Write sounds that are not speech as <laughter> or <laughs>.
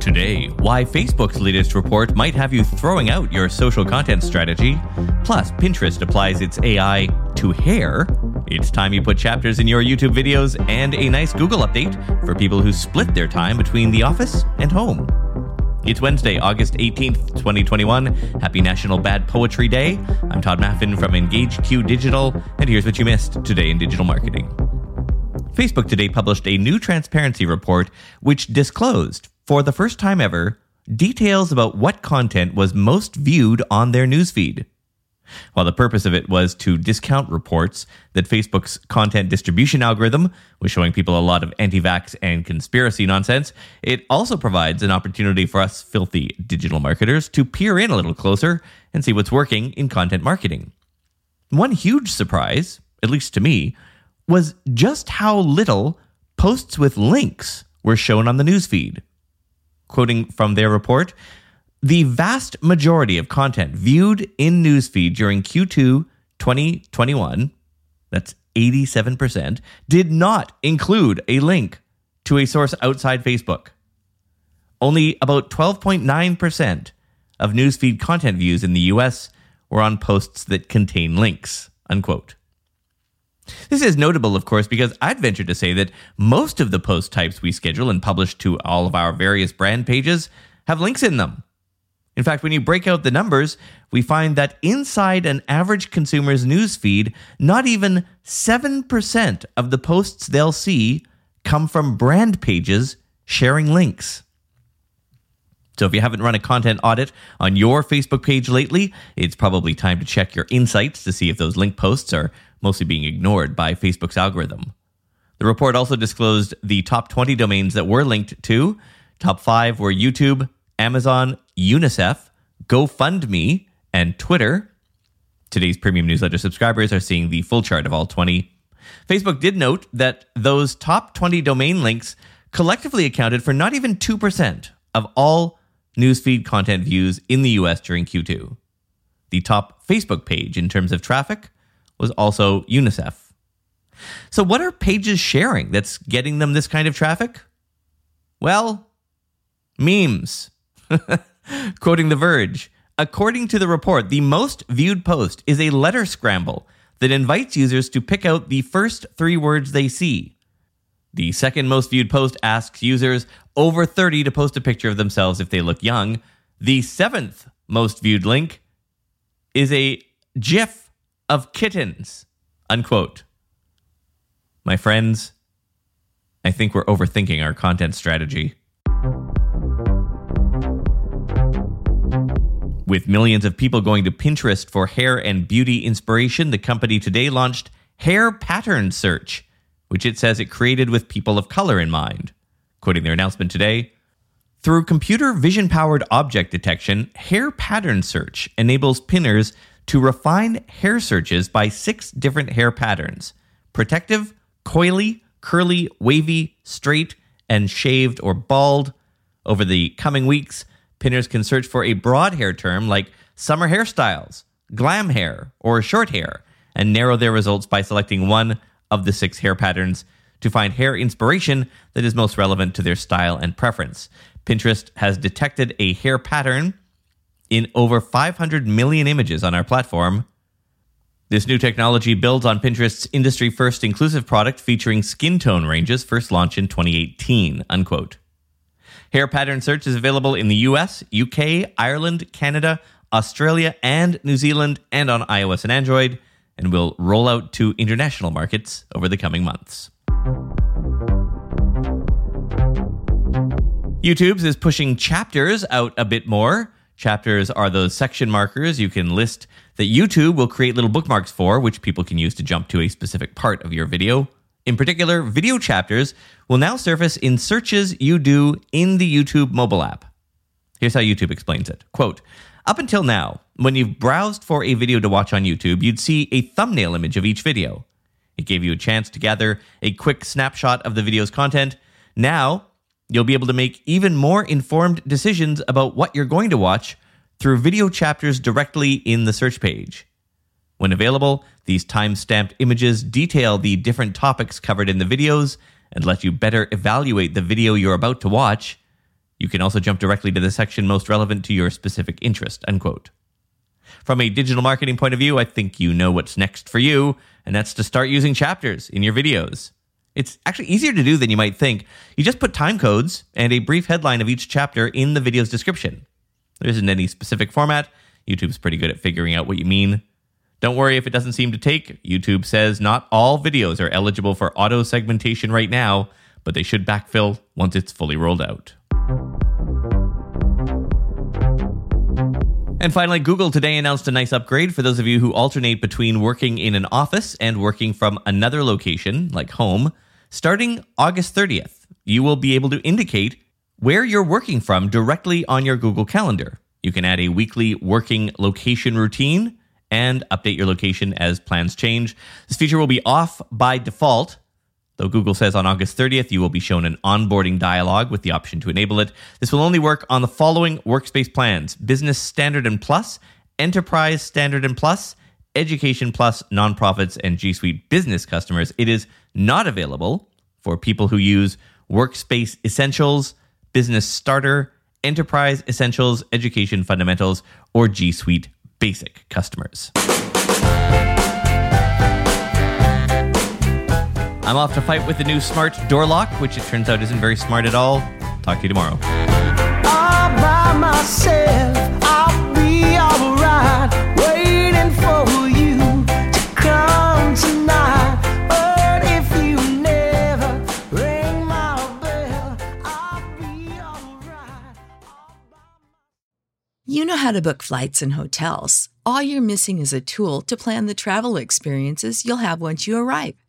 Today, why Facebook's latest report might have you throwing out your social content strategy. Plus, Pinterest applies its AI to hair. It's time you put chapters in your YouTube videos and a nice Google update for people who split their time between the office and home. It's Wednesday, August 18th, 2021. Happy National Bad Poetry Day. I'm Todd Maffin from EngageQ Digital, and here's what you missed today in digital marketing. Facebook today published a new transparency report which disclosed, for the first time ever, details about what content was most viewed on their newsfeed. While the purpose of it was to discount reports that Facebook's content distribution algorithm was showing people a lot of anti vax and conspiracy nonsense, it also provides an opportunity for us filthy digital marketers to peer in a little closer and see what's working in content marketing. One huge surprise, at least to me, was just how little posts with links were shown on the newsfeed. Quoting from their report, the vast majority of content viewed in newsfeed during Q2 2021, that's 87%, did not include a link to a source outside Facebook. Only about 12.9% of newsfeed content views in the US were on posts that contain links. Unquote. This is notable, of course, because I'd venture to say that most of the post types we schedule and publish to all of our various brand pages have links in them. In fact, when you break out the numbers, we find that inside an average consumer's newsfeed, not even 7% of the posts they'll see come from brand pages sharing links. So if you haven't run a content audit on your Facebook page lately, it's probably time to check your insights to see if those link posts are mostly being ignored by Facebook's algorithm. The report also disclosed the top 20 domains that were linked to. Top five were YouTube, Amazon, UNICEF, GoFundMe, and Twitter. Today's premium newsletter subscribers are seeing the full chart of all 20. Facebook did note that those top 20 domain links collectively accounted for not even 2% of all newsfeed content views in the US during Q2. The top Facebook page in terms of traffic was also UNICEF. So, what are pages sharing that's getting them this kind of traffic? Well, memes. <laughs> Quoting The Verge, according to the report, the most viewed post is a letter scramble that invites users to pick out the first three words they see. The second most viewed post asks users over 30 to post a picture of themselves if they look young. The seventh most viewed link is a GIF of kittens. Unquote. My friends, I think we're overthinking our content strategy. With millions of people going to Pinterest for hair and beauty inspiration, the company today launched Hair Pattern Search, which it says it created with people of color in mind. Quoting their announcement today, through computer vision powered object detection, Hair Pattern Search enables pinners to refine hair searches by six different hair patterns protective, coily, curly, wavy, straight, and shaved or bald. Over the coming weeks, pinners can search for a broad hair term like summer hairstyles, glam hair, or short hair, and narrow their results by selecting one of the six hair patterns to find hair inspiration that is most relevant to their style and preference. Pinterest has detected a hair pattern in over 500 million images on our platform. This new technology builds on Pinterest's industry first inclusive product featuring skin tone ranges first launched in 2018. Unquote. Hair pattern search is available in the US, UK, Ireland, Canada, Australia, and New Zealand, and on iOS and Android, and will roll out to international markets over the coming months. YouTube's is pushing chapters out a bit more. Chapters are those section markers you can list that YouTube will create little bookmarks for, which people can use to jump to a specific part of your video. In particular, video chapters will now surface in searches you do in the YouTube mobile app. Here's how YouTube explains it. Quote, up until now, when you've browsed for a video to watch on YouTube, you'd see a thumbnail image of each video. It gave you a chance to gather a quick snapshot of the video's content. Now, you'll be able to make even more informed decisions about what you're going to watch through video chapters directly in the search page. When available, these time stamped images detail the different topics covered in the videos and let you better evaluate the video you're about to watch. You can also jump directly to the section most relevant to your specific interest, unquote. From a digital marketing point of view, I think you know what's next for you, and that's to start using chapters in your videos. It's actually easier to do than you might think. You just put time codes and a brief headline of each chapter in the video's description. There isn't any specific format. YouTube's pretty good at figuring out what you mean. Don't worry if it doesn't seem to take. YouTube says not all videos are eligible for auto segmentation right now, but they should backfill once it's fully rolled out. And finally, Google today announced a nice upgrade for those of you who alternate between working in an office and working from another location, like home. Starting August 30th, you will be able to indicate where you're working from directly on your Google Calendar. You can add a weekly working location routine and update your location as plans change. This feature will be off by default Though Google says on August 30th, you will be shown an onboarding dialog with the option to enable it. This will only work on the following workspace plans Business Standard and Plus, Enterprise Standard and Plus, Education Plus, nonprofits, and G Suite business customers. It is not available for people who use Workspace Essentials, Business Starter, Enterprise Essentials, Education Fundamentals, or G Suite Basic customers. I'm off to fight with the new smart door lock, which it turns out isn't very smart at all. Talk to you tomorrow. All by myself, I'll be alright, waiting for you to come tonight. But if you never ring my bell, I'll be alright. You know how to book flights and hotels. All you're missing is a tool to plan the travel experiences you'll have once you arrive.